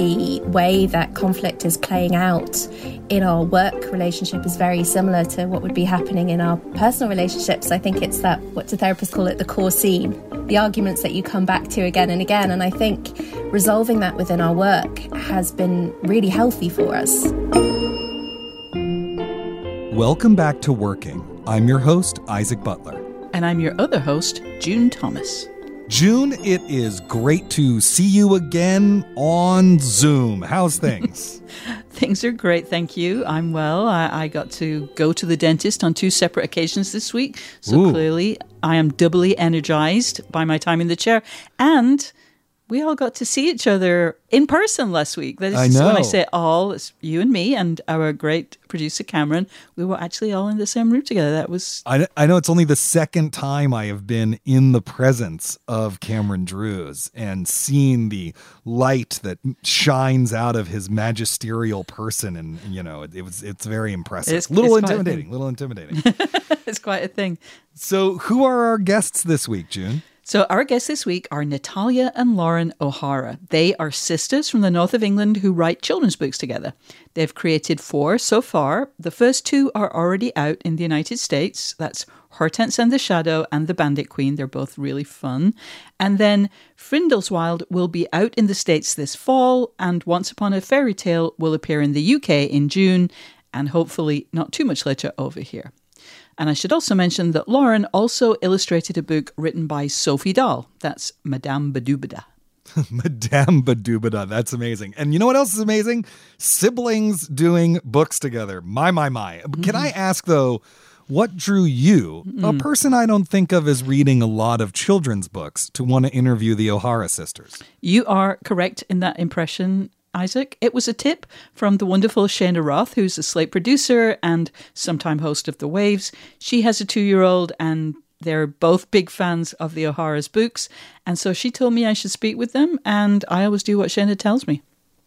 The way that conflict is playing out in our work relationship is very similar to what would be happening in our personal relationships. I think it's that, what do therapists call it, the core scene, the arguments that you come back to again and again. And I think resolving that within our work has been really healthy for us. Welcome back to Working. I'm your host, Isaac Butler. And I'm your other host, June Thomas. June, it is great to see you again on Zoom. How's things? things are great, thank you. I'm well. I, I, got to go to the dentist on two separate occasions this week. So Ooh. clearly, I am doubly energized by my time in the chair. And we all got to see each other in person last week. That is I know. when I say all, it's you and me and our great producer Cameron. We were actually all in the same room together. That was. I, I know it's only the second time I have been in the presence of Cameron Drews and seen the light that shines out of his magisterial person, and you know it, it was it's very impressive. It's, little it's intimidating. Little intimidating. it's quite a thing. So, who are our guests this week, June? So, our guests this week are Natalia and Lauren O'Hara. They are sisters from the north of England who write children's books together. They've created four so far. The first two are already out in the United States. That's Hortense and the Shadow and The Bandit Queen. They're both really fun. And then Frindleswylde will be out in the States this fall, and Once Upon a Fairy Tale will appear in the UK in June, and hopefully not too much later over here. And I should also mention that Lauren also illustrated a book written by Sophie Dahl. That's Madame Badobedah. Madame Badobedah. That's amazing. And you know what else is amazing? Siblings doing books together. My, my, my. Mm. Can I ask, though, what drew you, mm. a person I don't think of as reading a lot of children's books, to want to interview the O'Hara sisters? You are correct in that impression. Isaac. It was a tip from the wonderful Shana Roth, who's a Slate producer and sometime host of The Waves. She has a two year old and they're both big fans of the O'Hara's books. And so she told me I should speak with them, and I always do what Shana tells me.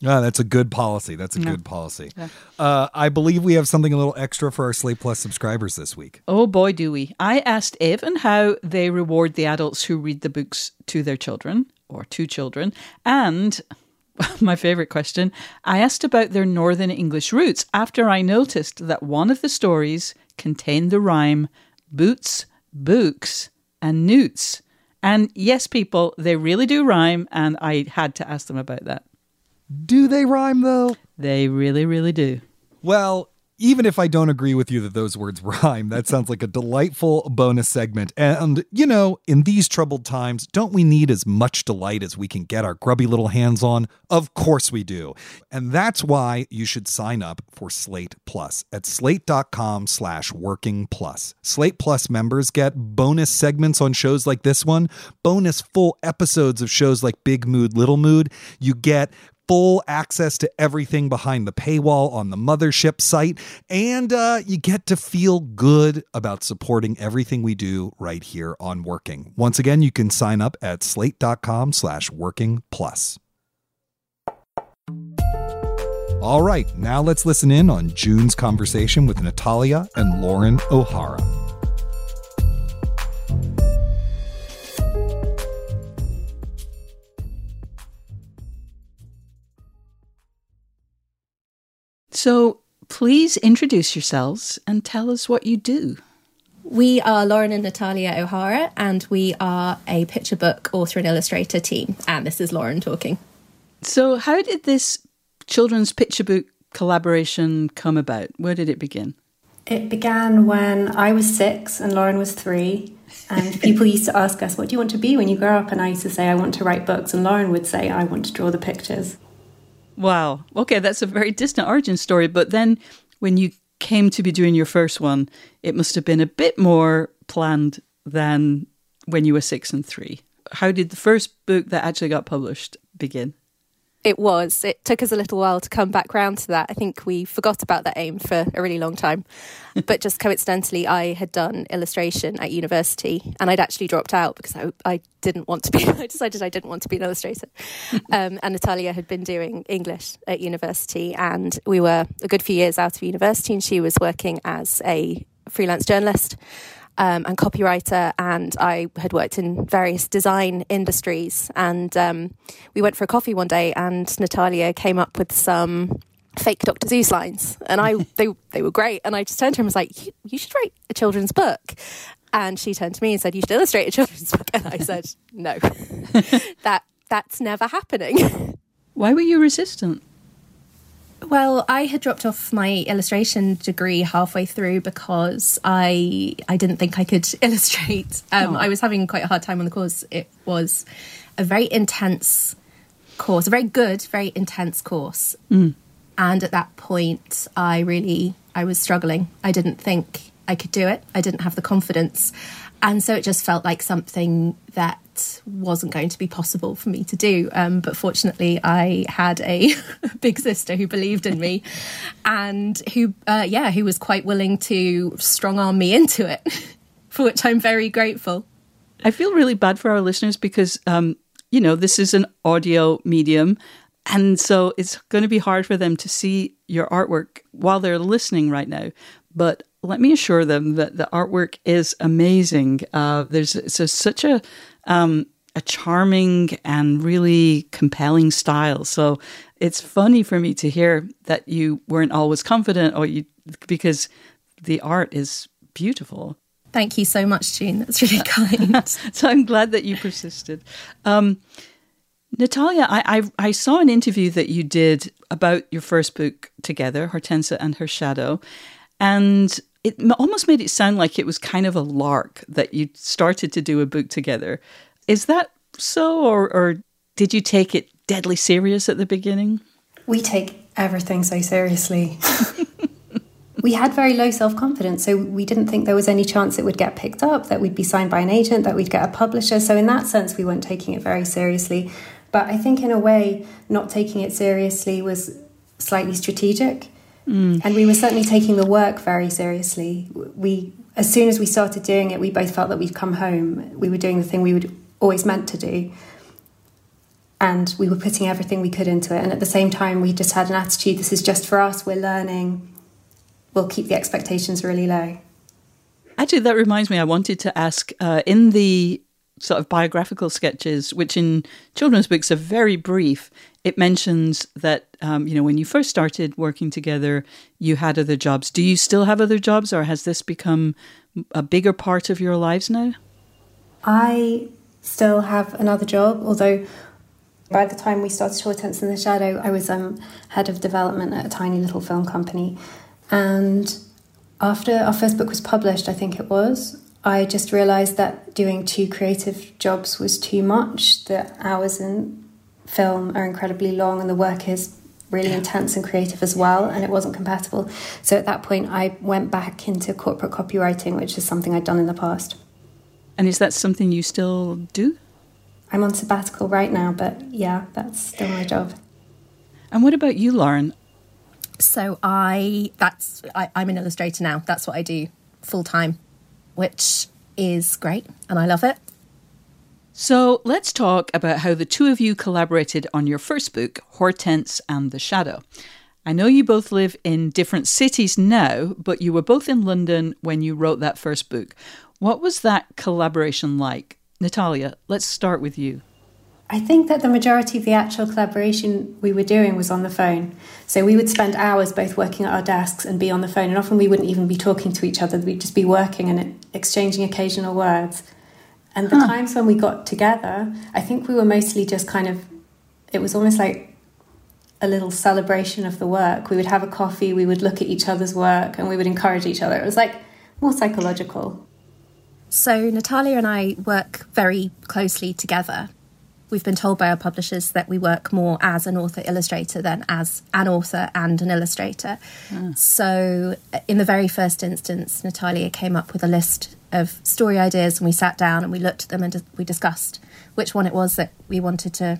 Ah, that's a good policy. That's a yeah. good policy. Yeah. Uh, I believe we have something a little extra for our Slate Plus subscribers this week. Oh boy, do we! I asked Evan how they reward the adults who read the books to their children or to children, and my favorite question. I asked about their Northern English roots after I noticed that one of the stories contained the rhyme boots, books, and newts. And yes, people, they really do rhyme, and I had to ask them about that. Do they rhyme, though? They really, really do. Well, even if I don't agree with you that those words rhyme, that sounds like a delightful bonus segment. And, you know, in these troubled times, don't we need as much delight as we can get our grubby little hands on? Of course we do. And that's why you should sign up for Slate Plus at slate.com slash working plus. Slate Plus members get bonus segments on shows like this one, bonus full episodes of shows like Big Mood, Little Mood. You get full access to everything behind the paywall on the mothership site, and uh, you get to feel good about supporting everything we do right here on Working. Once again, you can sign up at slate.com slash working plus. All right, now let's listen in on June's conversation with Natalia and Lauren O'Hara. So please introduce yourselves and tell us what you do. We are Lauren and Natalia O'Hara, and we are a picture book author and illustrator team. And this is Lauren talking. So, how did this children's picture book collaboration come about? Where did it begin? It began when I was six and Lauren was three. And people used to ask us, What do you want to be when you grow up? And I used to say, I want to write books. And Lauren would say, I want to draw the pictures. Wow. Okay, that's a very distant origin story. But then when you came to be doing your first one, it must have been a bit more planned than when you were six and three. How did the first book that actually got published begin? It was. It took us a little while to come back round to that. I think we forgot about that aim for a really long time. but just coincidentally, I had done illustration at university and I'd actually dropped out because I, I didn't want to be, I decided I didn't want to be an illustrator. um, and Natalia had been doing English at university and we were a good few years out of university and she was working as a freelance journalist um, and copywriter, and I had worked in various design industries. And um, we went for a coffee one day, and Natalia came up with some fake Dr. Seuss lines, and I they they were great. And I just turned to her and was like, "You, you should write a children's book." And she turned to me and said, "You should illustrate a children's book." And I said, "No, that that's never happening." Why were you resistant? Well, I had dropped off my illustration degree halfway through because I I didn't think I could illustrate. Um, I was having quite a hard time on the course. It was a very intense course, a very good, very intense course. Mm. And at that point, I really I was struggling. I didn't think I could do it. I didn't have the confidence. And so it just felt like something that wasn't going to be possible for me to do. Um, but fortunately, I had a big sister who believed in me and who, uh, yeah, who was quite willing to strong arm me into it, for which I'm very grateful. I feel really bad for our listeners because, um, you know, this is an audio medium. And so it's going to be hard for them to see your artwork while they're listening right now. But let me assure them that the artwork is amazing. Uh, there's such a um, a charming and really compelling style. So it's funny for me to hear that you weren't always confident, or you because the art is beautiful. Thank you so much, June. That's really kind. so I'm glad that you persisted. Um, Natalia, I, I, I saw an interview that you did about your first book together, Hortensia and Her Shadow, and it almost made it sound like it was kind of a lark that you started to do a book together. Is that so, or, or did you take it deadly serious at the beginning? We take everything so seriously. we had very low self confidence, so we didn't think there was any chance it would get picked up, that we'd be signed by an agent, that we'd get a publisher. So, in that sense, we weren't taking it very seriously. But I think, in a way, not taking it seriously was slightly strategic Mm. And we were certainly taking the work very seriously. We, as soon as we started doing it, we both felt that we'd come home. We were doing the thing we would always meant to do. And we were putting everything we could into it. And at the same time, we just had an attitude this is just for us, we're learning, we'll keep the expectations really low. Actually, that reminds me, I wanted to ask uh, in the sort of biographical sketches, which in children's books are very brief, it mentions that um, you know when you first started working together, you had other jobs. Do you still have other jobs, or has this become a bigger part of your lives now? I still have another job, although by the time we started Hortense in the Shadow, I was um, head of development at a tiny little film company. And after our first book was published, I think it was, I just realised that doing two creative jobs was too much. The hours in film are incredibly long and the work is really intense and creative as well, and it wasn't compatible. So at that point, I went back into corporate copywriting, which is something I'd done in the past. And is that something you still do? I'm on sabbatical right now, but yeah, that's still my job. And what about you, Lauren? So I that's I, I'm an illustrator now. That's what I do full time, which is great, and I love it. So let's talk about how the two of you collaborated on your first book, Hortense and the Shadow. I know you both live in different cities now, but you were both in London when you wrote that first book. What was that collaboration like? Natalia, let's start with you. I think that the majority of the actual collaboration we were doing was on the phone. So we would spend hours both working at our desks and be on the phone, and often we wouldn't even be talking to each other, we'd just be working and exchanging occasional words. And the huh. times when we got together, I think we were mostly just kind of, it was almost like a little celebration of the work. We would have a coffee, we would look at each other's work, and we would encourage each other. It was like more psychological. So, Natalia and I work very closely together. we've been told by our publishers that we work more as an author illustrator than as an author and an illustrator. Mm. So, in the very first instance, Natalia came up with a list of story ideas, and we sat down and we looked at them and we discussed which one it was that we wanted to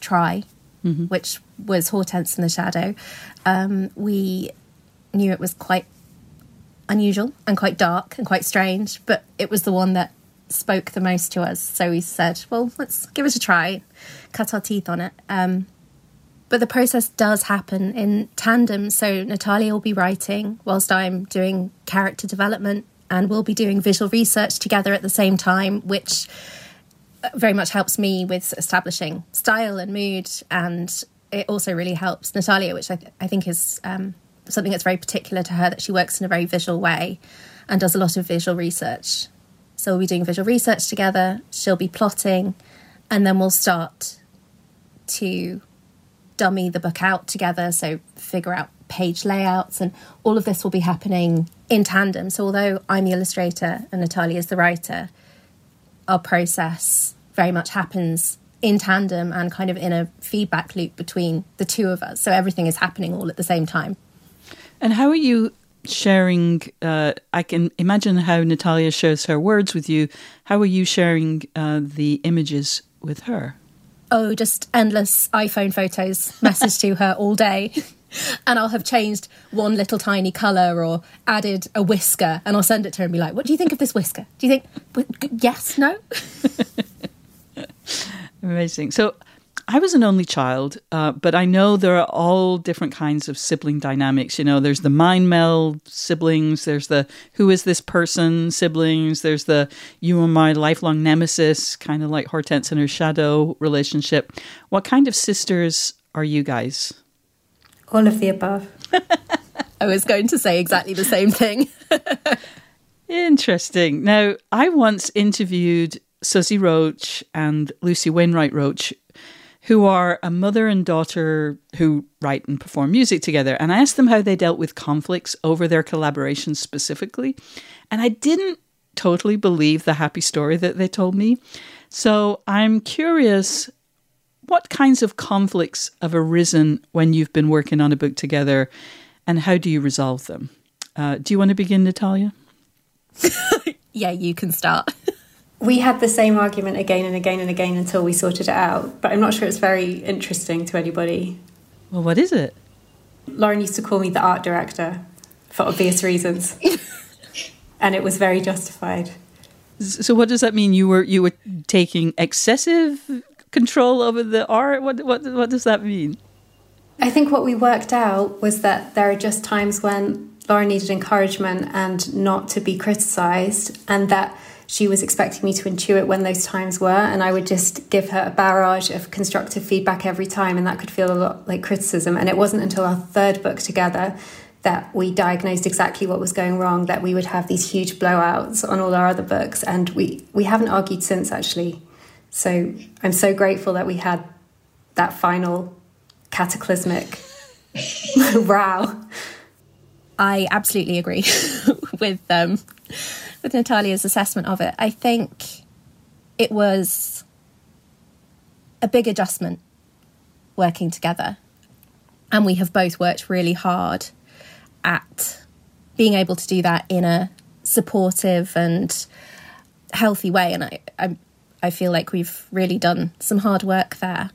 try, mm-hmm. which was Hortense in the Shadow. Um, we knew it was quite unusual and quite dark and quite strange, but it was the one that spoke the most to us. So we said, well, let's give it a try, cut our teeth on it. Um, but the process does happen in tandem. So Natalia will be writing whilst I'm doing character development, and we'll be doing visual research together at the same time, which very much helps me with establishing style and mood. And it also really helps Natalia, which I, th- I think is um, something that's very particular to her, that she works in a very visual way and does a lot of visual research. So we'll be doing visual research together, she'll be plotting, and then we'll start to dummy the book out together. So figure out page layouts, and all of this will be happening in tandem. So although I'm the illustrator and Natalia is the writer, our process very much happens in tandem and kind of in a feedback loop between the two of us. So everything is happening all at the same time. And how are you sharing uh, i can imagine how natalia shares her words with you how are you sharing uh, the images with her oh just endless iphone photos message to her all day and i'll have changed one little tiny color or added a whisker and i'll send it to her and be like what do you think of this whisker do you think yes no amazing so I was an only child, uh, but I know there are all different kinds of sibling dynamics. You know, there's the mind meld siblings, there's the who is this person siblings, there's the you are my lifelong nemesis, kind of like Hortense and her shadow relationship. What kind of sisters are you guys? All of the above. I was going to say exactly the same thing. Interesting. Now, I once interviewed Suzzy Roche and Lucy Wainwright Roche, who are a mother and daughter who write and perform music together. And I asked them how they dealt with conflicts over their collaborations specifically. And I didn't totally believe the happy story that they told me. So I'm curious what kinds of conflicts have arisen when you've been working on a book together and how do you resolve them? Uh, do you want to begin, Natalia? yeah, you can start. we had the same argument again and again and again until we sorted it out, but I'm not sure it's very interesting to anybody. Well, what is it? Lauren used to call me the art director for obvious reasons, and it was very justified. So, what does that mean? You were you were taking excessive control over the art. What what what does that mean? I think what we worked out was that there are just times when Laura needed encouragement and not to be criticised, and that she was expecting me to intuit when those times were, and I would just give her a barrage of constructive feedback every time, and that could feel a lot like criticism. And it wasn't until our third book together that we diagnosed exactly what was going wrong that we would have these huge blowouts on all our other books, and we we haven't argued since actually. So I'm so grateful that we had that final cataclysmic row. I absolutely agree with um, with Natalia's assessment of it. I think it was a big adjustment working together. And we have both worked really hard at being able to do that in a supportive and healthy way. And I, I, I feel like we've really done some hard work there.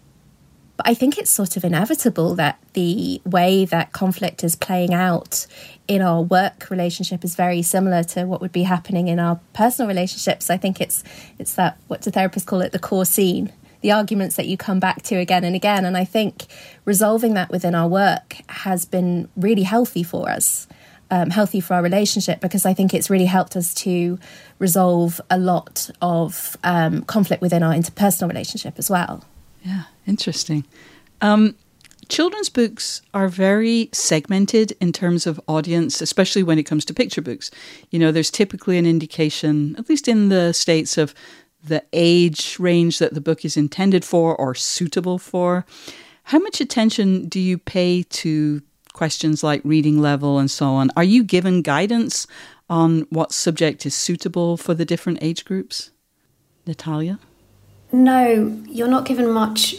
But I think it's sort of inevitable that the way that conflict is playing out in our work relationship is very similar to what would be happening in our personal relationships. I think it's it's that what do therapists call it the core scene, the arguments that you come back to again and again. And I think resolving that within our work has been really healthy for us. Um, healthy for our relationship because I think it's really helped us to resolve a lot of um, conflict within our interpersonal relationship as well. Yeah, interesting. Um, children's books are very segmented in terms of audience, especially when it comes to picture books. You know, there's typically an indication, at least in the States, of the age range that the book is intended for or suitable for. How much attention do you pay to questions like reading level and so on? Are you given guidance on what subject is suitable for the different age groups? Natalia? No, you're not given much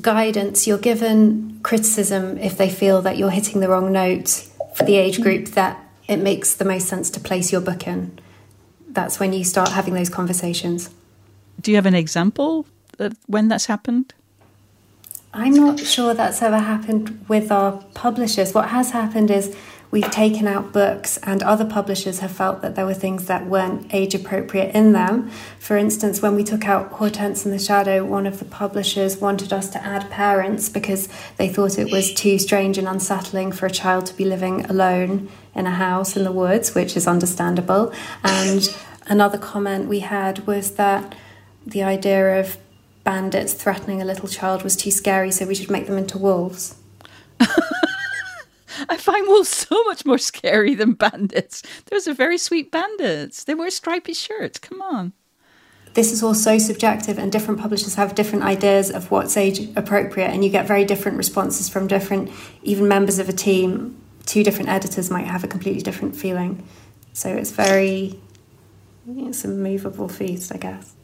guidance. You're given criticism if they feel that you're hitting the wrong note for the age group that it makes the most sense to place your book in. That's when you start having those conversations. Do you have an example of when that's happened? I'm not sure that's ever happened with our publishers. What has happened is we've taken out books, and other publishers have felt that there were things that weren't age appropriate in them. For instance, when we took out Hortense and the Shadow, one of the publishers wanted us to add parents because they thought it was too strange and unsettling for a child to be living alone in a house in the woods, which is understandable. And another comment we had was that the idea of bandits threatening a little child was too scary, so we should make them into wolves. I find wolves so much more scary than bandits. Those are very sweet bandits. They wear stripy shirts. Come on. This is all so subjective, and different publishers have different ideas of what's age appropriate, and you get very different responses from different, even members of a team. Two different editors might have a completely different feeling. So it's very, it's a movable feast, I guess.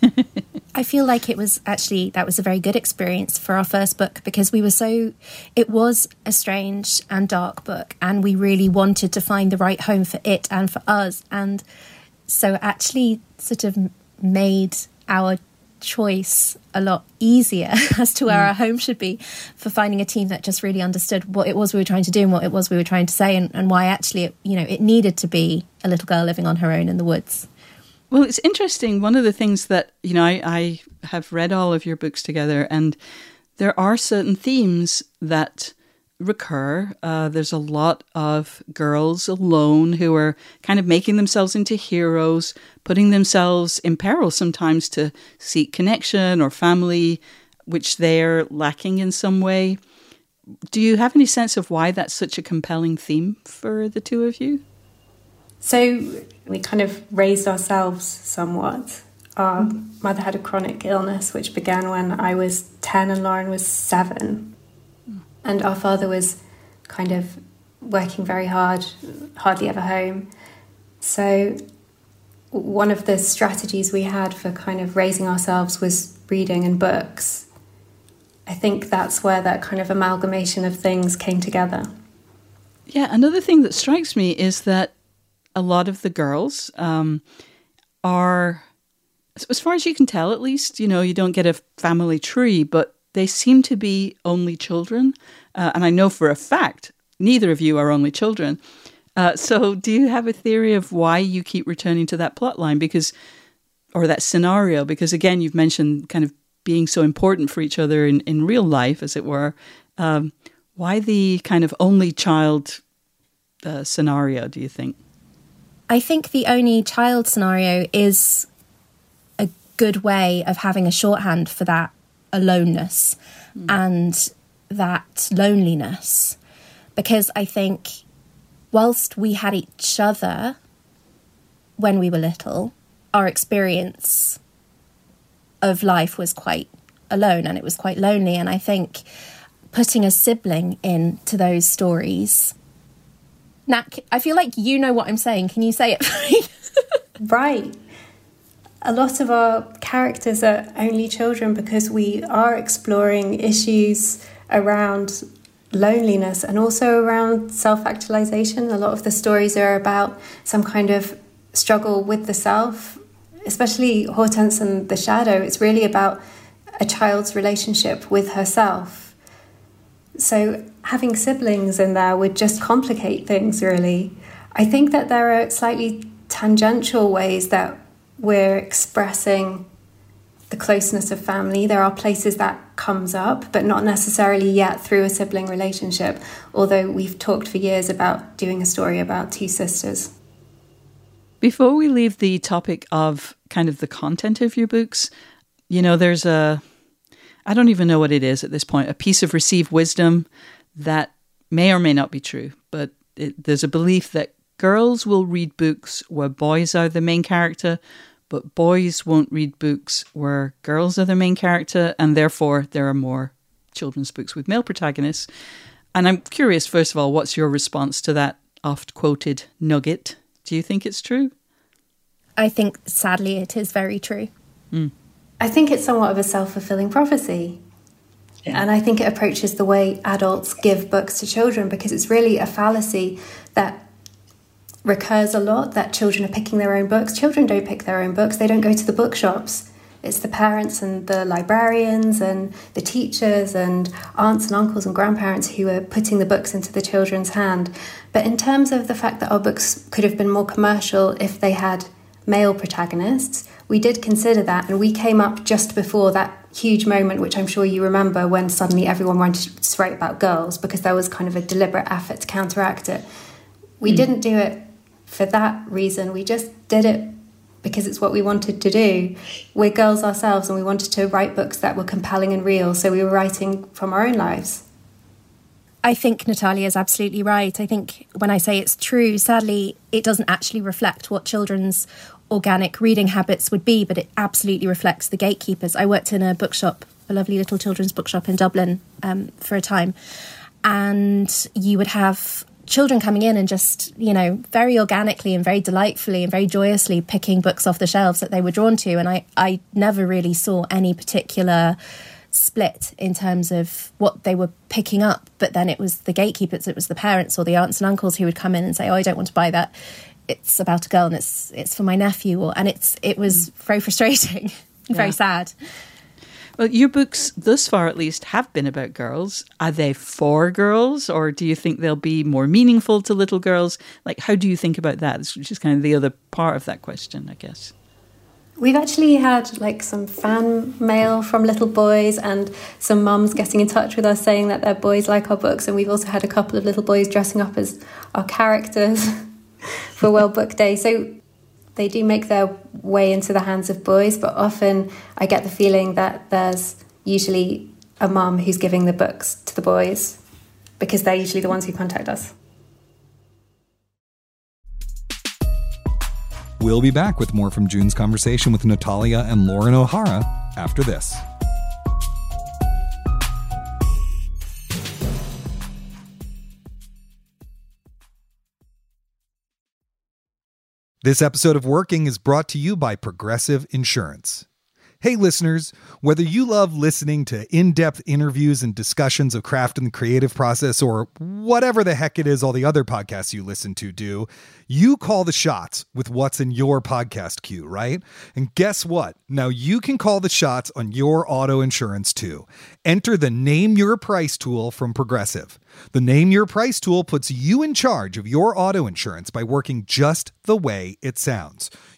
I feel like it was actually that was a very good experience for our first book because we were so it was a strange and dark book and we really wanted to find the right home for it and for us and so actually sort of made our choice a lot easier as to where mm. our home should be for finding a team that just really understood what it was we were trying to do and what it was we were trying to say and, and why actually it, you know it needed to be a little girl living on her own in the woods well, it's interesting. One of the things that, you know, I, I have read all of your books together, and there are certain themes that recur. Uh, there's a lot of girls alone who are kind of making themselves into heroes, putting themselves in peril sometimes to seek connection or family, which they're lacking in some way. Do you have any sense of why that's such a compelling theme for the two of you? So we kind of raised ourselves somewhat. Our mother had a chronic illness which began when I was 10 and Lauren was seven. And our father was kind of working very hard, hardly ever home. So, one of the strategies we had for kind of raising ourselves was reading and books. I think that's where that kind of amalgamation of things came together. Yeah, another thing that strikes me is that a lot of the girls um, are, as far as you can tell, at least, you know, you don't get a family tree, but they seem to be only children. Uh, and I know for a fact neither of you are only children. Uh, so, do you have a theory of why you keep returning to that plot line? Because, or that scenario? Because again, you've mentioned kind of being so important for each other in, in real life, as it were. Um, why the kind of only child uh, scenario, do you think? I think the only child scenario is a good way of having a shorthand for that aloneness mm. and that loneliness. Because I think whilst we had each other when we were little, our experience of life was quite alone and it was quite lonely. And I think putting a sibling into those stories Nat, I feel like you know what I'm saying. Can you say it for me? right. A lot of our characters are only children because we are exploring issues around loneliness and also around self actualization. A lot of the stories are about some kind of struggle with the self, especially Hortense and the Shadow. It's really about a child's relationship with herself. So having siblings in there would just complicate things, really. I think that there are slightly tangential ways that we're expressing the closeness of family. There are places that comes up, but not necessarily yet through a sibling relationship, although we've talked for years about doing a story about two sisters. Before we leave the topic of kind of the content of your books, you know, there's a, I don't even know what it is at this point, a piece of received wisdom that may or may not be true, but it, there's a belief that girls will read books where boys are the main character, but boys won't read books where girls are the main character, and therefore there are more children's books with male protagonists. And I'm curious, first of all, what's your response to that oft quoted nugget? Do you think it's true? I think sadly it is very true. Mm. I think it's somewhat of a self fulfilling prophecy. And I think it approaches the way adults give books to children because it's really a fallacy that recurs a lot that children are picking their own books. Children don't pick their own books, they don't go to the bookshops. It's the parents and the librarians and the teachers and aunts and uncles and grandparents who are putting the books into the children's hand. But in terms of the fact that our books could have been more commercial if they had male protagonists, we did consider that and we came up just before that huge moment, which I'm sure you remember, when suddenly everyone wanted to write about girls because there was kind of a deliberate effort to counteract it. We mm. didn't do it for that reason, we just did it because it's what we wanted to do. We're girls ourselves and we wanted to write books that were compelling and real, so we were writing from our own lives. I think Natalia is absolutely right. I think when I say it's true, sadly, it doesn't actually reflect what children's organic reading habits would be, but it absolutely reflects the gatekeepers. I worked in a bookshop, a lovely little children's bookshop in Dublin um, for a time, and you would have children coming in and just, you know, very organically and very delightfully and very joyously picking books off the shelves that they were drawn to. And I, I never really saw any particular split in terms of what they were picking up. But then it was the gatekeepers, it was the parents or the aunts and uncles who would come in and say, Oh, I don't want to buy that it's about a girl and it's it's for my nephew or, and it's it was hmm. very frustrating yeah. very sad well your books thus far at least have been about girls are they for girls or do you think they'll be more meaningful to little girls like how do you think about that which is kind of the other part of that question i guess We've actually had like some fan mail from little boys and some mums getting in touch with us saying that their boys like our books. And we've also had a couple of little boys dressing up as our characters. for World Book Day. So they do make their way into the hands of boys, but often I get the feeling that there's usually a mum who's giving the books to the boys because they're usually the ones who contact us. We'll be back with more from June's conversation with Natalia and Lauren O'Hara after this. This episode of Working is brought to you by Progressive Insurance. Hey, listeners, whether you love listening to in depth interviews and discussions of craft and the creative process, or whatever the heck it is all the other podcasts you listen to do, you call the shots with what's in your podcast queue, right? And guess what? Now you can call the shots on your auto insurance too. Enter the Name Your Price tool from Progressive. The Name Your Price tool puts you in charge of your auto insurance by working just the way it sounds.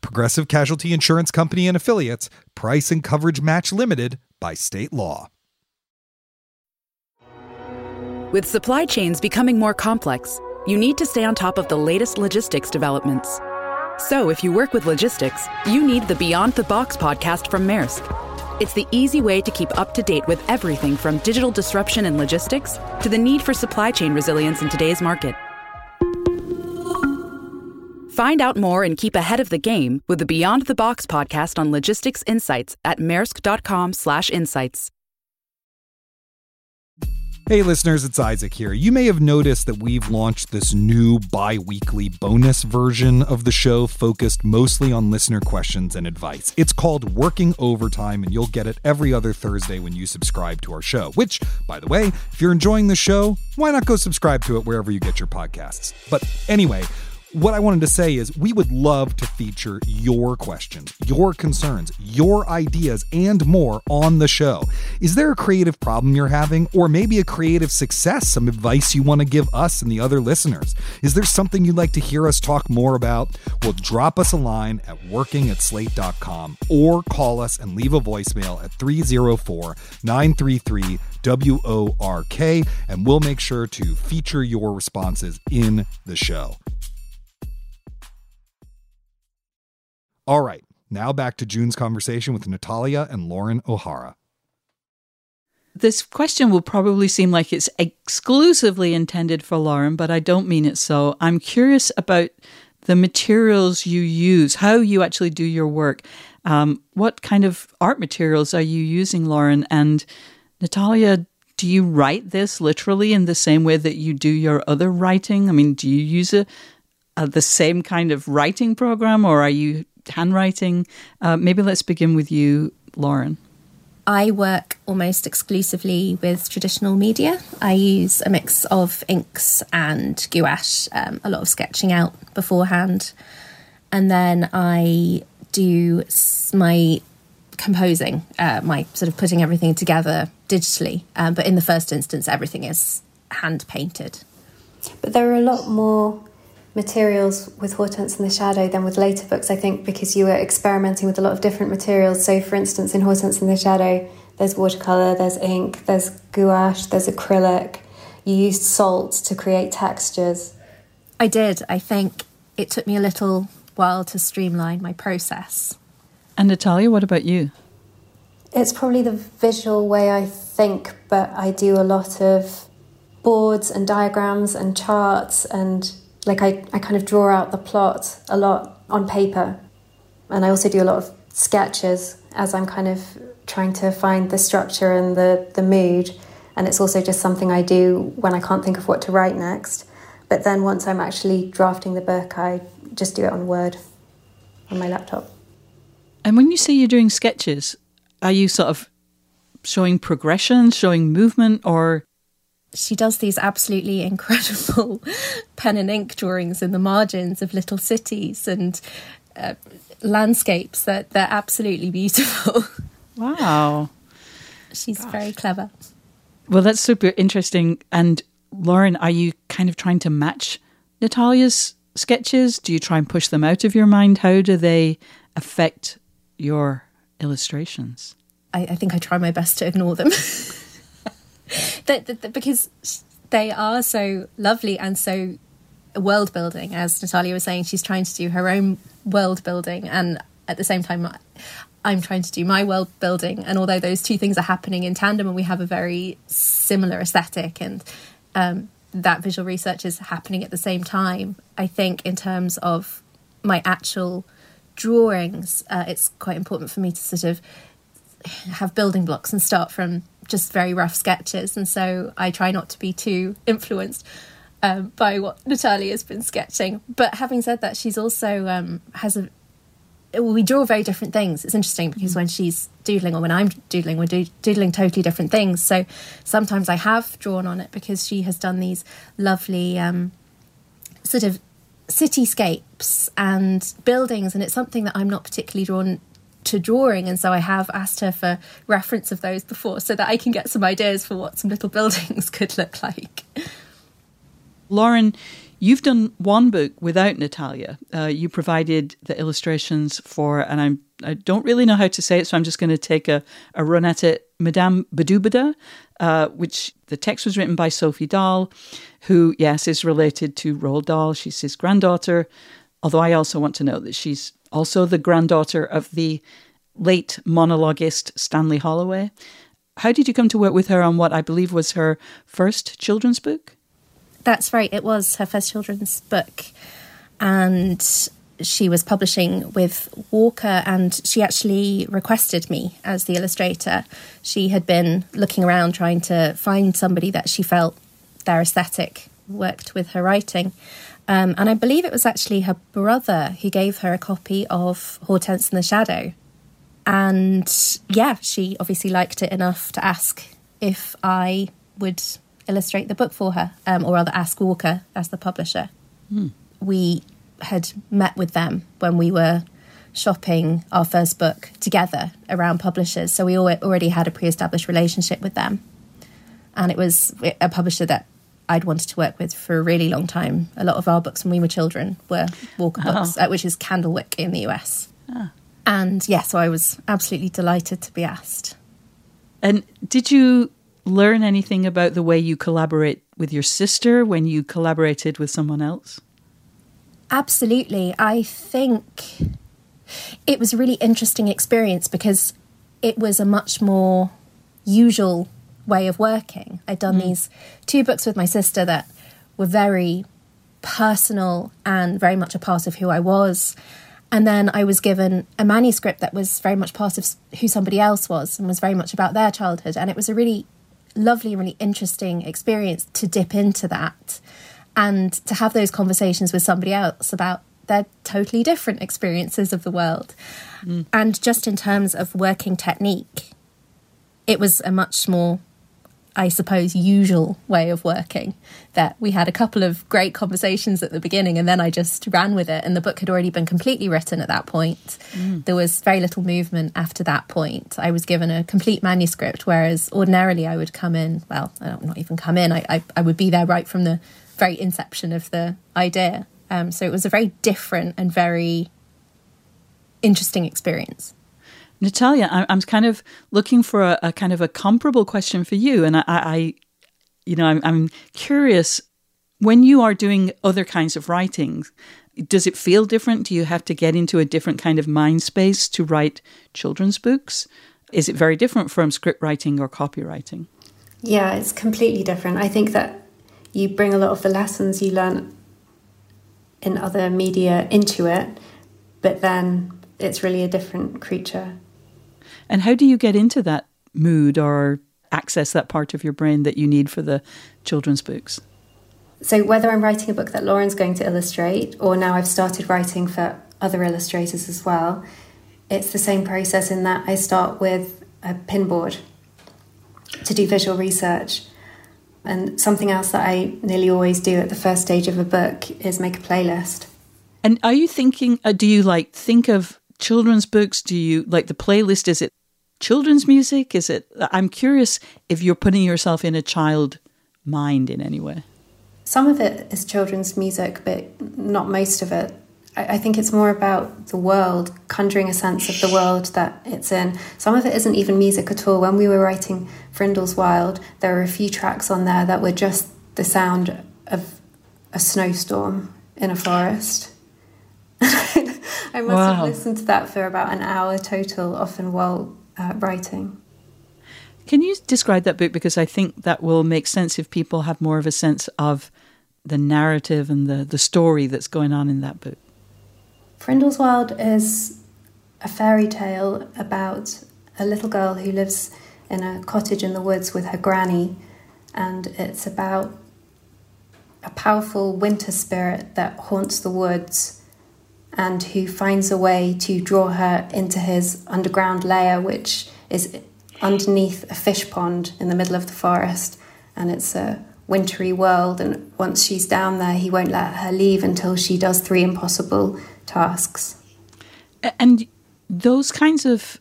Progressive Casualty Insurance Company and Affiliates, price and coverage match limited by state law. With supply chains becoming more complex, you need to stay on top of the latest logistics developments. So, if you work with logistics, you need the Beyond the Box podcast from Maersk. It's the easy way to keep up to date with everything from digital disruption in logistics to the need for supply chain resilience in today's market. Find out more and keep ahead of the game with the Beyond the Box podcast on logistics insights at maersk.com/insights. Hey listeners, it's Isaac here. You may have noticed that we've launched this new bi-weekly bonus version of the show focused mostly on listener questions and advice. It's called Working Overtime and you'll get it every other Thursday when you subscribe to our show. Which, by the way, if you're enjoying the show, why not go subscribe to it wherever you get your podcasts? But anyway, what I wanted to say is we would love to feature your questions, your concerns, your ideas, and more on the show. Is there a creative problem you're having, or maybe a creative success, some advice you want to give us and the other listeners? Is there something you'd like to hear us talk more about? Well, drop us a line at working at slate.com or call us and leave a voicemail at 304 933 WORK, and we'll make sure to feature your responses in the show. All right, now back to June's conversation with Natalia and Lauren O'Hara. This question will probably seem like it's exclusively intended for Lauren, but I don't mean it so. I'm curious about the materials you use, how you actually do your work. Um, what kind of art materials are you using, Lauren? And Natalia, do you write this literally in the same way that you do your other writing? I mean, do you use a, a the same kind of writing program, or are you handwriting? Uh, maybe let's begin with you, Lauren. I work almost exclusively with traditional media. I use a mix of inks and gouache, um, a lot of sketching out beforehand. And then I do my composing, uh, my sort of putting everything together digitally. Um, but in the first instance, everything is hand painted. But there are a lot more materials with Hortense in the Shadow than with later books, I think, because you were experimenting with a lot of different materials. So, for instance, in Hortense in the Shadow, there's watercolour, there's ink, there's gouache, there's acrylic. You used salt to create textures. I did. I think it took me a little while to streamline my process. And Natalia, what about you? It's probably the visual way I think, but I do a lot of boards and diagrams and charts and like I, I kind of draw out the plot a lot on paper. And I also do a lot of sketches as I'm kind of trying to find the structure and the, the mood. And it's also just something I do when I can't think of what to write next. But then once I'm actually drafting the book, I just do it on Word on my laptop. And when you say you're doing sketches, are you sort of showing progression, showing movement, or she does these absolutely incredible pen and ink drawings in the margins of little cities and uh, landscapes that they're absolutely beautiful. Wow. She's Gosh. very clever. Well, that's super interesting. And Lauren, are you kind of trying to match Natalia's sketches? Do you try and push them out of your mind? How do they affect your illustrations? I, I think I try my best to ignore them. that, that, that, because they are so lovely and so world building. As Natalia was saying, she's trying to do her own world building, and at the same time, I'm trying to do my world building. And although those two things are happening in tandem, and we have a very similar aesthetic, and um, that visual research is happening at the same time, I think in terms of my actual drawings, uh, it's quite important for me to sort of have building blocks and start from just very rough sketches, and so I try not to be too influenced um, by what Natalia has been sketching. But having said that, she's also um, has a we draw very different things. It's interesting because when she's doodling or when I'm doodling, we're do- doodling totally different things. So sometimes I have drawn on it because she has done these lovely um, sort of cityscapes and buildings, and it's something that I'm not particularly drawn to drawing and so I have asked her for reference of those before so that I can get some ideas for what some little buildings could look like. Lauren, you've done one book without Natalia. Uh, you provided the illustrations for, and I'm I don't really know how to say it, so I'm just going to take a, a run at it. Madame Badobedah, uh, which the text was written by Sophie Dahl, who, yes, is related to Roald Dahl. She's his granddaughter. Although I also want to note that she's also the granddaughter of the late monologuist Stanley Holloway. How did you come to work with her on what I believe was her first children's book? That's right, it was her first children's book. And she was publishing with Walker, and she actually requested me as the illustrator. She had been looking around trying to find somebody that she felt their aesthetic worked with her writing. Um, and I believe it was actually her brother who gave her a copy of Hortense in the Shadow. And yeah, she obviously liked it enough to ask if I would illustrate the book for her, um, or rather ask Walker as the publisher. Mm. We had met with them when we were shopping our first book together around publishers. So we already had a pre established relationship with them. And it was a publisher that I'd wanted to work with for a really long time. A lot of our books when we were children were Walker oh. books, uh, which is Candlewick in the US. Ah. And yeah, so I was absolutely delighted to be asked. And did you learn anything about the way you collaborate with your sister when you collaborated with someone else? Absolutely. I think it was a really interesting experience because it was a much more usual way of working. I'd done mm. these two books with my sister that were very personal and very much a part of who I was. And then I was given a manuscript that was very much part of who somebody else was and was very much about their childhood. And it was a really lovely, really interesting experience to dip into that and to have those conversations with somebody else about their totally different experiences of the world. Mm. And just in terms of working technique, it was a much more I suppose, usual way of working. That we had a couple of great conversations at the beginning and then I just ran with it. And the book had already been completely written at that point. Mm. There was very little movement after that point. I was given a complete manuscript, whereas ordinarily I would come in, well, I don't not even come in, I, I, I would be there right from the very inception of the idea. Um, so it was a very different and very interesting experience. Natalia, I'm kind of looking for a, a kind of a comparable question for you, and I, I you know, I'm, I'm curious when you are doing other kinds of writing. Does it feel different? Do you have to get into a different kind of mind space to write children's books? Is it very different from script writing or copywriting? Yeah, it's completely different. I think that you bring a lot of the lessons you learn in other media into it, but then it's really a different creature. And how do you get into that mood or access that part of your brain that you need for the children's books? So, whether I'm writing a book that Lauren's going to illustrate, or now I've started writing for other illustrators as well, it's the same process in that I start with a pinboard to do visual research. And something else that I nearly always do at the first stage of a book is make a playlist. And are you thinking, uh, do you like think of children's books? Do you like the playlist? Is it children's music? Is it? I'm curious if you're putting yourself in a child mind in any way. Some of it is children's music, but not most of it. I think it's more about the world, conjuring a sense of the world that it's in. Some of it isn't even music at all. When we were writing Frindleswylde, there were a few tracks on there that were just the sound of a snowstorm in a forest. I must wow. have listened to that for about an hour total, often while uh, writing. Can you describe that book? Because I think that will make sense if people have more of a sense of the narrative and the, the story that's going on in that book. Frindleswylde is a fairy tale about a little girl who lives in a cottage in the woods with her granny, and it's about a powerful winter spirit that haunts the woods and who finds a way to draw her into his underground lair, which is underneath a fish pond in the middle of the forest. And it's a wintry world. And once she's down there, he won't let her leave until she does three impossible tasks. And those kinds of,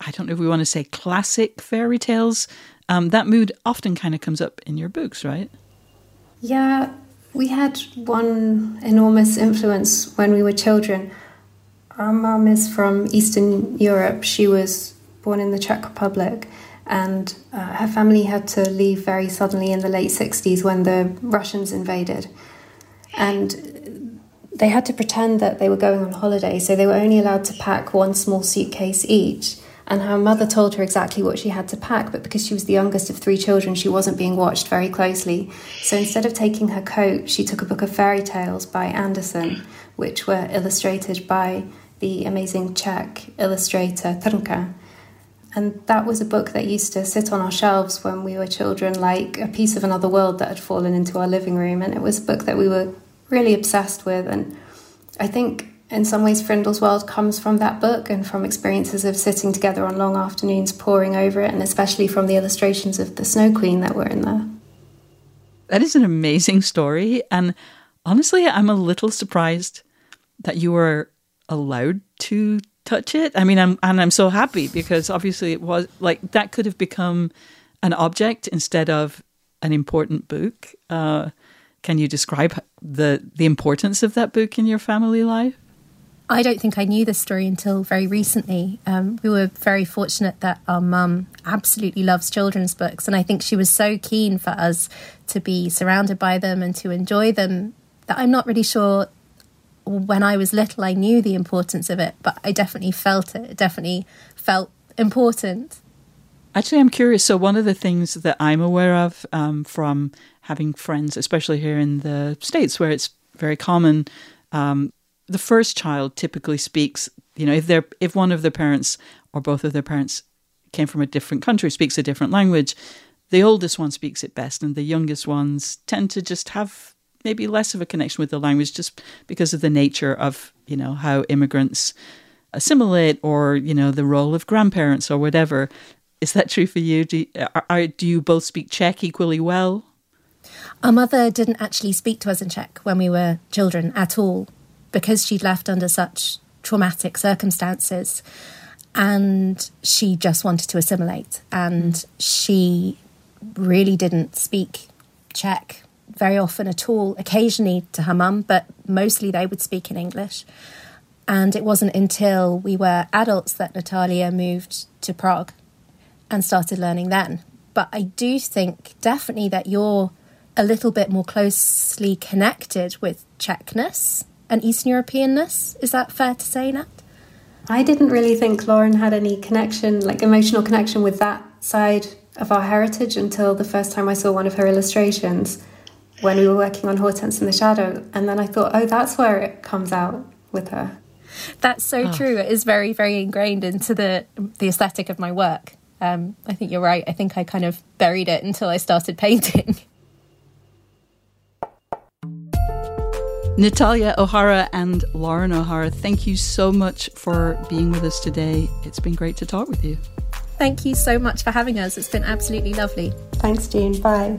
I don't know if we want to say classic fairy tales, um, that mood often kind of comes up in your books, right? Yeah, we had one enormous influence when we were children. Our mum is from Eastern Europe. She was born in the Czech Republic, and uh, her family had to leave very suddenly in the late 60s when the Russians invaded. And they had to pretend that they were going on holiday, so they were only allowed to pack one small suitcase each and her mother told her exactly what she had to pack, but because she was the youngest of three children, she wasn't being watched very closely. So instead of taking her coat, she took a book of fairy tales by Andersen, which were illustrated by the amazing Czech illustrator Trnka. And that was a book that used to sit on our shelves when we were children, like a piece of another world that had fallen into our living room. And it was a book that we were really obsessed with. And I think in some ways, Frindleswylde comes from that book and from experiences of sitting together on long afternoons, poring over it, and especially from the illustrations of the Snow Queen that were in there. That is an amazing story. And honestly, I'm a little surprised that you were allowed to touch it. I mean, I'm and I'm so happy because obviously it was like that could have become an object instead of an important book. Uh, can you describe the the importance of that book in your family life? I don't think I knew this story until very recently. Um, we were very fortunate that our mum absolutely loves children's books, and I think she was so keen for us to be surrounded by them and to enjoy them that I'm not really sure when I was little I knew the importance of it, but I definitely felt it. It definitely felt important. Actually, I'm curious. So, one of the things that I'm aware of um, from having friends, especially here in the States, where it's very common, um, the first child typically speaks, you know, if they're if one of their parents or both of their parents came from a different country, speaks a different language, the oldest one speaks it best, and the youngest ones tend to just have maybe less of a connection with the language just because of the nature of, you know, how immigrants assimilate or, you know, the role of grandparents or whatever. Is that true for you? Do you, are, are, do you both speak Czech equally well? Our mother didn't actually speak to us in Czech when we were children at all because she'd left under such traumatic circumstances and she just wanted to assimilate and she really didn't speak Czech very often at all, occasionally to her mum, but mostly they would speak in English. And it wasn't until we were adults that Natalia moved to Prague and started learning then. But I do think definitely that you're a little bit more closely connected with Czechness and Eastern Europeanness. Is that fair to say, Nat? I didn't really think Lauren had any connection, like emotional connection with that side of our heritage until the first time I saw one of her illustrations when we were working on Hortense in the Shadow. And then I thought, oh, that's where it comes out with her. That's so oh. true. It is very, very ingrained into the the aesthetic of my work. Um, I think you're right. I think I kind of buried it until I started painting. Natalia O'Hara and Lauren O'Hara, thank you so much for being with us today. It's been great to talk with you. Thank you so much for having us. It's been absolutely lovely. Thanks, June. Bye.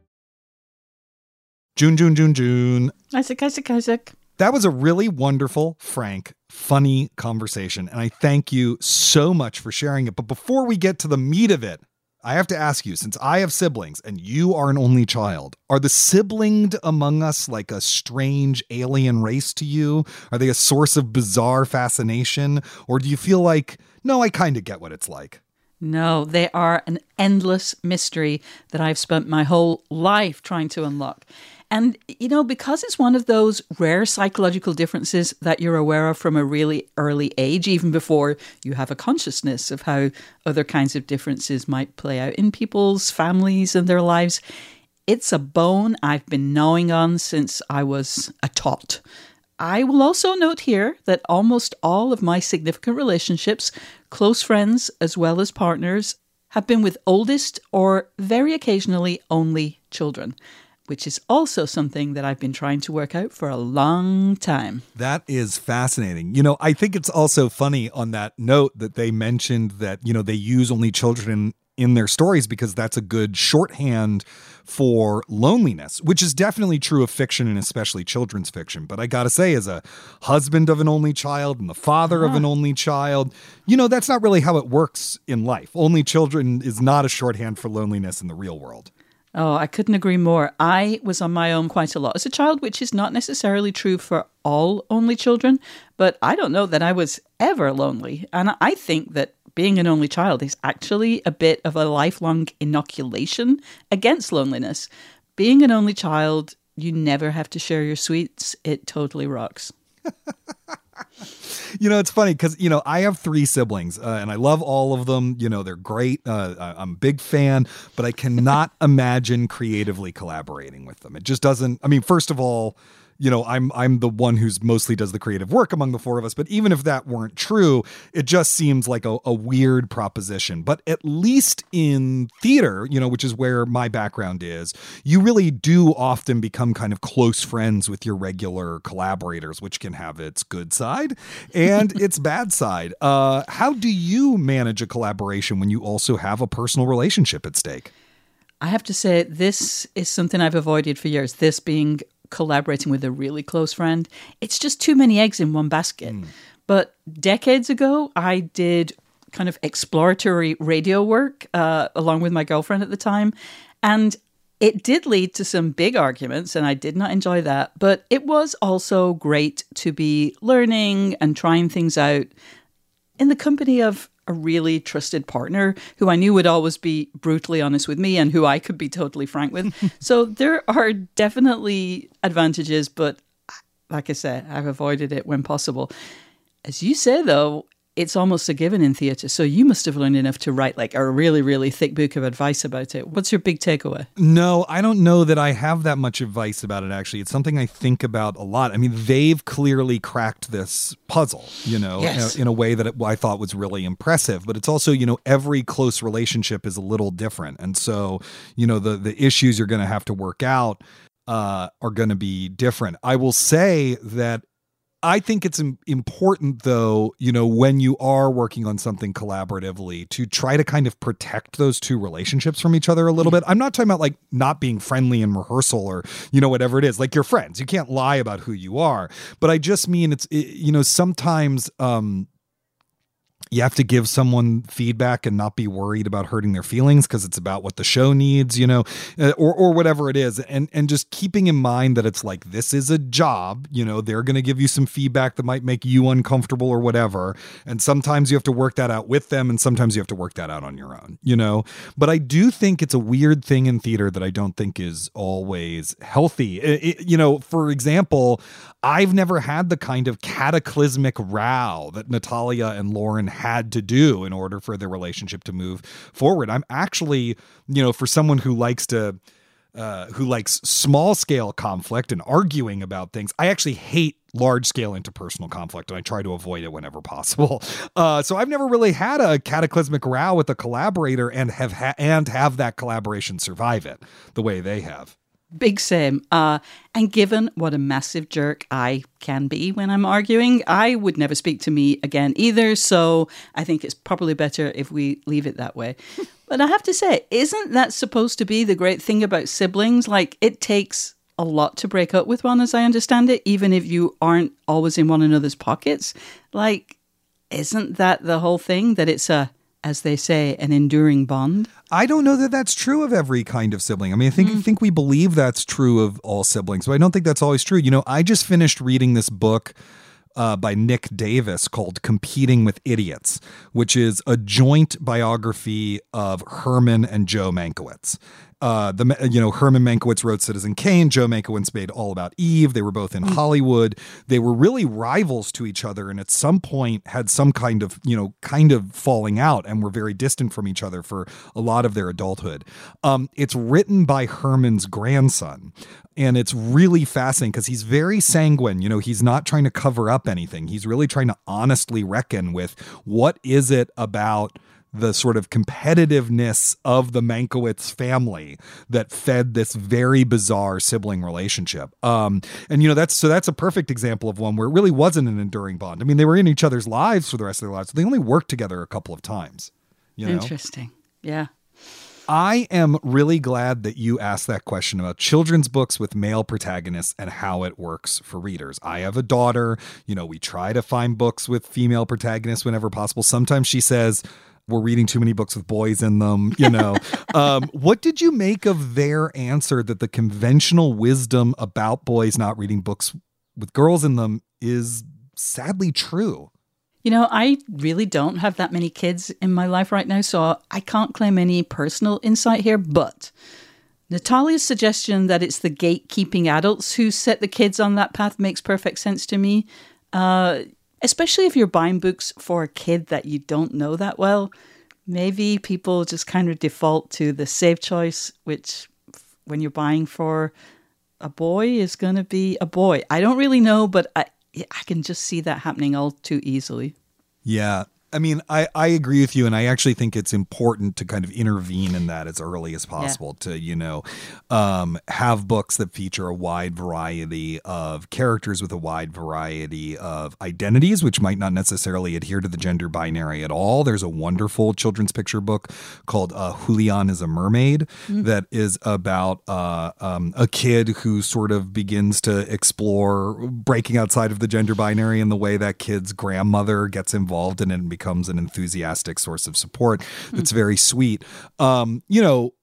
June, June, June, June. Isaac, Isaac, Isaac. That was a really wonderful, frank, funny conversation. And I thank you so much for sharing it. But before we get to the meat of it, I have to ask you since I have siblings and you are an only child, are the siblinged among us like a strange alien race to you? Are they a source of bizarre fascination? Or do you feel like, no, I kind of get what it's like? No, they are an endless mystery that I've spent my whole life trying to unlock. And, you know, because it's one of those rare psychological differences that you're aware of from a really early age, even before you have a consciousness of how other kinds of differences might play out in people's families and their lives, it's a bone I've been gnawing on since I was a tot. I will also note here that almost all of my significant relationships, close friends as well as partners, have been with oldest or very occasionally only children which is also something that I've been trying to work out for a long time. That is fascinating. You know, I think it's also funny on that note that they mentioned that, you know, they use only children in their stories because that's a good shorthand for loneliness, which is definitely true of fiction and especially children's fiction. But I got to say, as a husband of an only child and the father uh-huh. of an only child, you know, that's not really how it works in life. Only children is not a shorthand for loneliness in the real world. Oh, I couldn't agree more. I was on my own quite a lot as a child, which is not necessarily true for all only children, but I don't know that I was ever lonely. And I think that being an only child is actually a bit of a lifelong inoculation against loneliness. Being an only child, you never have to share your sweets. It totally rocks. you know, it's funny because, you know, I have three siblings uh, and I love all of them. You know, they're great. Uh, I'm a big fan, but I cannot imagine creatively collaborating with them. It just doesn't, I mean, first of all, you know, I'm I'm the one who's mostly does the creative work among the four of us. But even if that weren't true, it just seems like a, a weird proposition. But at least in theater, you know, which is where my background is, you really do often become kind of close friends with your regular collaborators, which can have its good side and its bad side. Uh, how do you manage a collaboration when you also have a personal relationship at stake? I have to say, this is something I've avoided for years. This being collaborating with a really close friend. It's just too many eggs in one basket. Mm. But decades ago, I did kind of exploratory radio work uh, along with my girlfriend at the time. And it did lead to some big arguments, and I did not enjoy that. But it was also great to be learning and trying things out in the company of a really trusted partner who I knew would always be brutally honest with me and who I could be totally frank with. so there are definitely advantages, but like I said, I've avoided it when possible. As you say, though, it's almost a given in theatre. So you must have learned enough to write like a really, really thick book of advice about it. What's your big takeaway? No, I don't know that I have that much advice about it, actually. It's something I think about a lot. I mean, they've clearly cracked this puzzle, you know, yes. in, a, way that it, I thought was really impressive. But it's also, you know, every close relationship is a little different. And so, you know, the, the issues you're going to have to work out uh, are going to be different. I will say that I think it's important, though, you know, when you are working on something collaboratively to try to kind of protect those two relationships from each other a little bit. I'm not talking about like not being friendly in rehearsal or, you know, whatever it is, like your friends. You can't lie about who you are. But I just mean it's, it, you know, sometimes, um, you have to give someone feedback and not be worried about hurting their feelings because it's about what the show needs, you know, uh, or or whatever it is, and and just keeping in mind that it's like this is a job, you know, they're going to give you some feedback that might make you uncomfortable or whatever, and sometimes you have to work that out with them, and sometimes you have to work that out on your own, you know. But I do think it's a weird thing in theater that I don't think is always healthy. It, it, you know, for example, I've never had the kind of cataclysmic row that Natalia and Lauren had to do in order for their relationship to move forward. I'm actually, you know, for someone who likes to uh, who likes small scale conflict and arguing about things. I actually hate large scale interpersonal conflict and I try to avoid it whenever possible. Uh, so I've never really had a cataclysmic row with a collaborator and have ha- and have that collaboration survive it the way they have. Big same. Uh, and given what a massive jerk I can be when I'm arguing, I would never speak to me again either. So I think it's probably better if we leave it that way. but I have to say, isn't that supposed to be the great thing about siblings? Like, it takes a lot to break up with one, as I understand it, even if you aren't always in one another's pockets. Like, isn't that the whole thing? That it's a as they say, an enduring bond? I don't know that that's true of every kind of sibling. I mean, I think mm. think we believe that's true of all siblings, but I don't think that's always true. You know, I just finished reading this book uh, by Nick Davis called Competing with Idiots, which is a joint biography of Herman and Joe Mankiewicz uh, the you know Herman Mankiewicz wrote Citizen Kane. Joe Mankiewicz made All About Eve. They were both in mm. Hollywood. They were really rivals to each other, and at some point had some kind of you know kind of falling out, and were very distant from each other for a lot of their adulthood. Um, it's written by Herman's grandson, and it's really fascinating because he's very sanguine. You know, he's not trying to cover up anything. He's really trying to honestly reckon with what is it about the sort of competitiveness of the Mankiewicz family that fed this very bizarre sibling relationship. Um, and you know that's so that's a perfect example of one where it really wasn't an enduring bond. I mean, they were in each other's lives for the rest of their lives. But they only worked together a couple of times. You know? Interesting. Yeah. I am really glad that you asked that question about children's books with male protagonists and how it works for readers. I have a daughter. You know, we try to find books with female protagonists whenever possible. Sometimes she says, we're reading too many books with boys in them, you know. um, what did you make of their answer that the conventional wisdom about boys not reading books with girls in them is sadly true? You know, I really don't have that many kids in my life right now, so I can't claim any personal insight here, but Natalia's suggestion that it's the gatekeeping adults who set the kids on that path makes perfect sense to me. Uh, especially if you're buying books for a kid that you don't know that well. Maybe people just kind of default to the safe choice, which when you're buying for a boy is going to be a boy. I don't really know, but I, I can just see that happening all too easily. Yeah. I mean, I, I agree with you, and I actually think it's important to kind of intervene in that as early as possible yeah. to, you know, um, have books that feature a wide variety of characters with a wide variety of identities, which might not necessarily adhere to the gender binary at all. There's a wonderful children's picture book called uh, Julian is a Mermaid mm-hmm. that is about uh, um, a kid who sort of begins to explore breaking outside of the gender binary in the way that kid's grandmother gets involved in it and becomes an enthusiastic source of support that's mm. very sweet. Um, you know,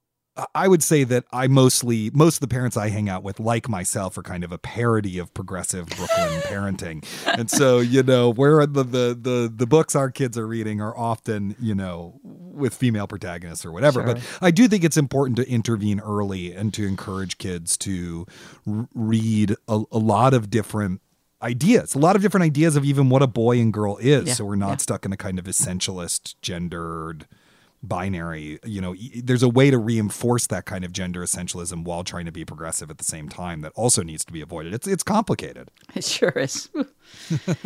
I would say that I mostly most of the parents I hang out with, like myself, are kind of a parody of progressive Brooklyn parenting, and so you know where the, the the the books our kids are reading are often you know with female protagonists or whatever. Sure. But I do think it's important to intervene early and to encourage kids to r- read a, a lot of different ideas, a lot of different ideas of even what a boy and girl is. Yeah, so we're not yeah. stuck in a kind of essentialist, gendered binary. You know, there's a way to reinforce that kind of gender essentialism while trying to be progressive at the same time that also needs to be avoided. It's it's complicated. It sure is.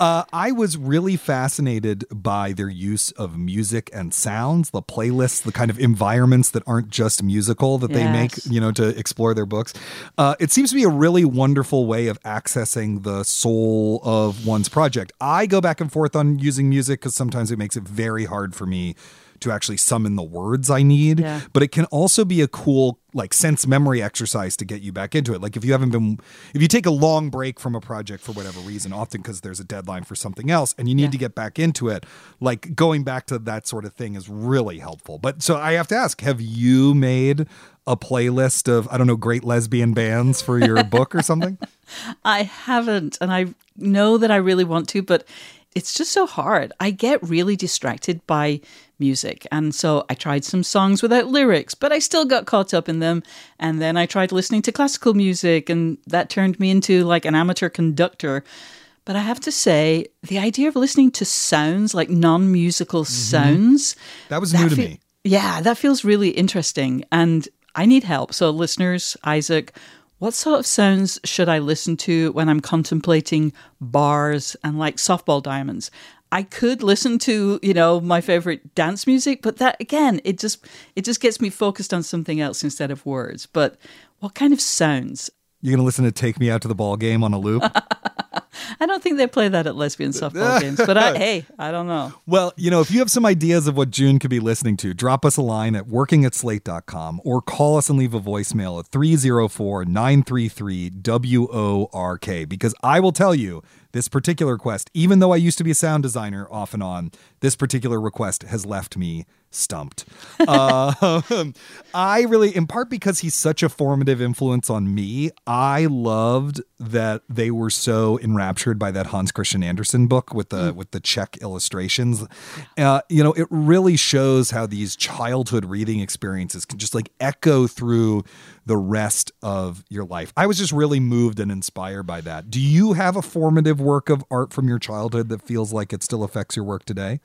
uh, I was really fascinated by their use of music and sounds, the playlists, the kind of environments that aren't just musical that yes. they make, you know, to explore their books. Uh, it seems to be a really wonderful way of accessing the soul of one's project. I go back and forth on using music because sometimes it makes it very hard for me to actually summon the words I need. Yeah. But it can also be a cool like sense memory exercise to get you back into it. Like if you haven't been if you take a long break from a project for whatever reason, often because there's a deadline for something else and you need yeah. to get back into it, like going back to that sort of thing is really helpful. But so I have to ask, have you made a playlist of I don't know great lesbian bands for your book or something? I haven't and I know that I really want to, but it's just so hard. I get really distracted by music. And so I tried some songs without lyrics, but I still got caught up in them. And then I tried listening to classical music, and that turned me into like an amateur conductor. But I have to say, the idea of listening to sounds, like non musical mm-hmm. sounds, that was that new to me. Yeah, that feels really interesting. And I need help. So, listeners, Isaac, what sort of sounds should I listen to when I'm contemplating bars and like softball diamonds? I could listen to, you know, my favorite dance music, but that again, it just it just gets me focused on something else instead of words. But what kind of sounds? You're going to listen to Take Me Out to the Ball Game on a loop? I don't think they play that at lesbian softball games, but I, hey, I don't know. Well, you know, if you have some ideas of what June could be listening to, drop us a line at working at slate.com or call us and leave a voicemail at 304 933 WORK because I will tell you this particular request, even though I used to be a sound designer off and on, this particular request has left me stumped. uh, I really, in part because he's such a formative influence on me, I loved that they were so enraptured by that Hans Christian Andersen book with the mm. with the Czech illustrations. Uh, you know, it really shows how these childhood reading experiences can just like echo through the rest of your life. I was just really moved and inspired by that. Do you have a formative work of art from your childhood that feels like it still affects your work today?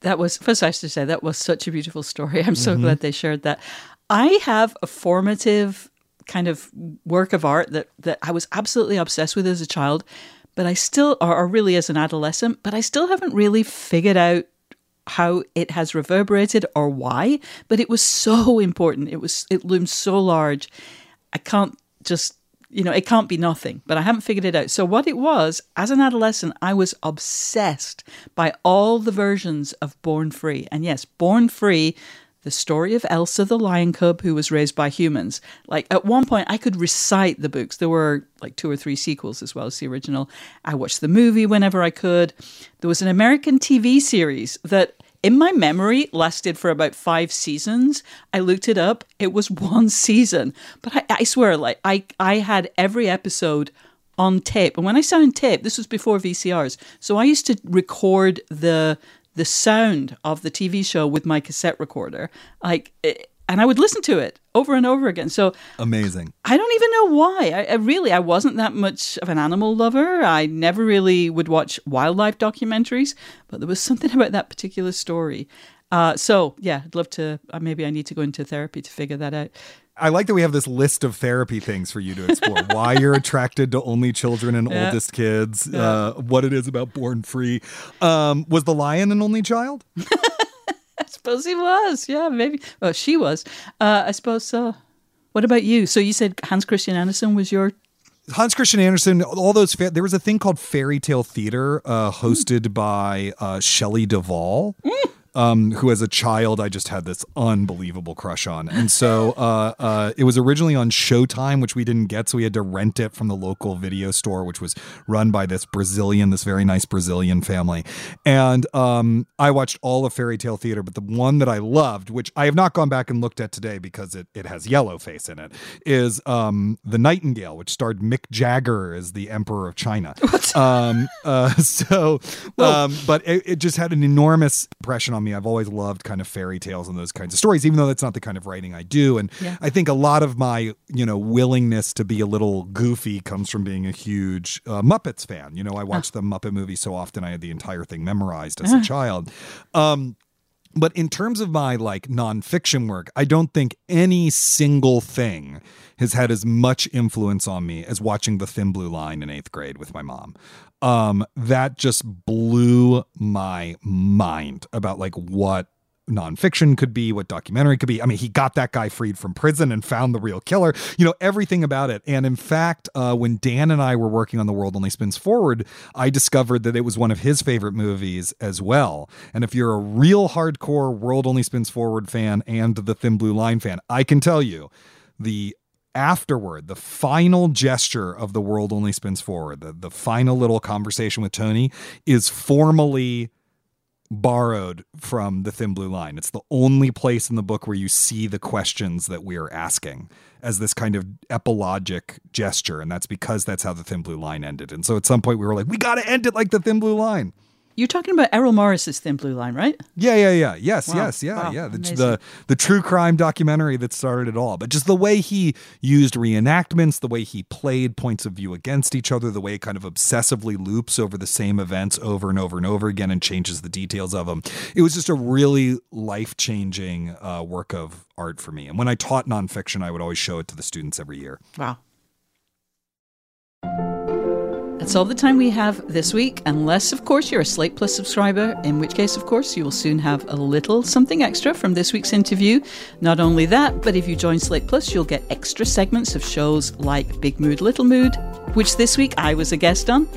That was first I have to say that was such a beautiful story. I'm so mm-hmm. glad they shared that. I have a formative kind of work of art that that I was absolutely obsessed with as a child, but I still or, or really as an adolescent, but I still haven't really figured out how it has reverberated or why, but it was so important. It was it looms so large. I can't just you know, it can't be nothing, but I haven't figured it out. So, what it was, as an adolescent, I was obsessed by all the versions of Born Free. And yes, Born Free, the story of Elsa the lion cub who was raised by humans. Like, at one point, I could recite the books. There were like two or three sequels as well as the original. I watched the movie whenever I could. There was an American TV series that in my memory lasted for about five seasons. I looked it up. It was one season. But I, I swear, like I, I had every episode on tape. And when I sound tape, this was before VCRs. So I used to record the the sound of the TV show with my cassette recorder. Like and I would listen to it over and over again. So amazing. I don't even know why. I, I, really, I wasn't that much of an animal lover. I never really would watch wildlife documentaries, but there was something about that particular story. Uh, so yeah, I'd love to. Uh, maybe I need to go into therapy to figure that out. I like that we have this list of therapy things for you to explore. Why you're attracted to only children and yeah. oldest kids. Yeah. Uh, what it is about Born Free. Um, was the lion an only child? I suppose he was. Yeah, maybe. Well, she was. Uh, I suppose so. What about you? So you said Hans Christian Andersen was your Hans Christian Andersen, all those fa- there was a thing called Fairy Tale Theater, uh, hosted mm. by uh, Shelley Duvall. Um, who as a child I just had this unbelievable crush on. And so uh, uh, it was originally on Showtime, which we didn't get, so we had to rent it from the local video store, which was run by this Brazilian, this very nice Brazilian family. And um, I watched all of Fairy Tale Theater, but the one that I loved, which I have not gone back and looked at today because it, it has yellow face in it, is um, The Nightingale, which starred Mick Jagger as the Emperor of China. Um, uh, so, um, but it, it just had an enormous impression on on me. I've always loved kind of fairy tales and those kinds of stories, even though that's not the kind of writing I do. And yeah. I think a lot of my, you know, willingness to be a little goofy comes from being a huge uh, Muppets fan. You know, I watched the Muppet movie so often, I had the entire thing memorized as a child. Um, but in terms of my like nonfiction work, I don't think any single thing has had as much influence on me as watching The Thin Blue Line in eighth grade with my mom um, that just blew my mind about like what nonfiction could be, what documentary could be. I mean, he got that guy freed from prison and found the real killer, you know, everything about it. And in fact, uh, when Dan and I were working on The World Only Spins Forward, I discovered that it was one of his favorite movies as well. And if you're a real hardcore World Only Spins Forward fan and the Thin Blue Line fan, I can tell you the afterward, the final gesture of the world only spins forward, the, the final little conversation with Tony is formally borrowed from the thin blue line. It's the only place in the book where you see the questions that we are asking as this kind of epilogic gesture. And that's because that's how the thin blue line ended. And so at some point we were like, we got to end it like the thin blue line. You're talking about Errol Morris's Thin Blue Line, right? Yeah, yeah, yeah. Yes, wow. yes, yeah, wow. yeah. The, the, the true crime documentary that started it all. But just the way he used reenactments, the way he played points of view against each other, the way it kind of obsessively loops over the same events over and over and over again and changes the details of them. It was just a really life changing uh, work of art for me. And when I taught nonfiction, I would always show it to the students every year. Wow. That's all the time we have this week, unless, of course, you're a Slate Plus subscriber, in which case, of course, you will soon have a little something extra from this week's interview. Not only that, but if you join Slate Plus, you'll get extra segments of shows like Big Mood, Little Mood, which this week I was a guest on.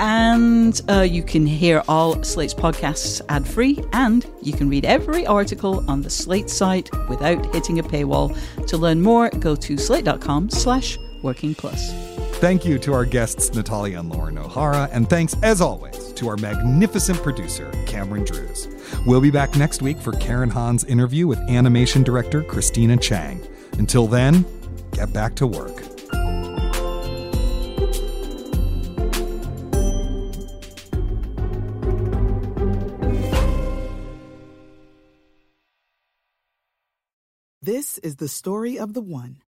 And uh, you can hear all Slate's podcasts ad free, and you can read every article on the Slate site without hitting a paywall. To learn more, go to slate.com slash working plus. Thank you to our guests, Natalia and Lauren O'Hara, and thanks, as always, to our magnificent producer, Cameron Drews. We'll be back next week for Karen Han's interview with animation director Christina Chang. Until then, get back to work. This is the story of the one.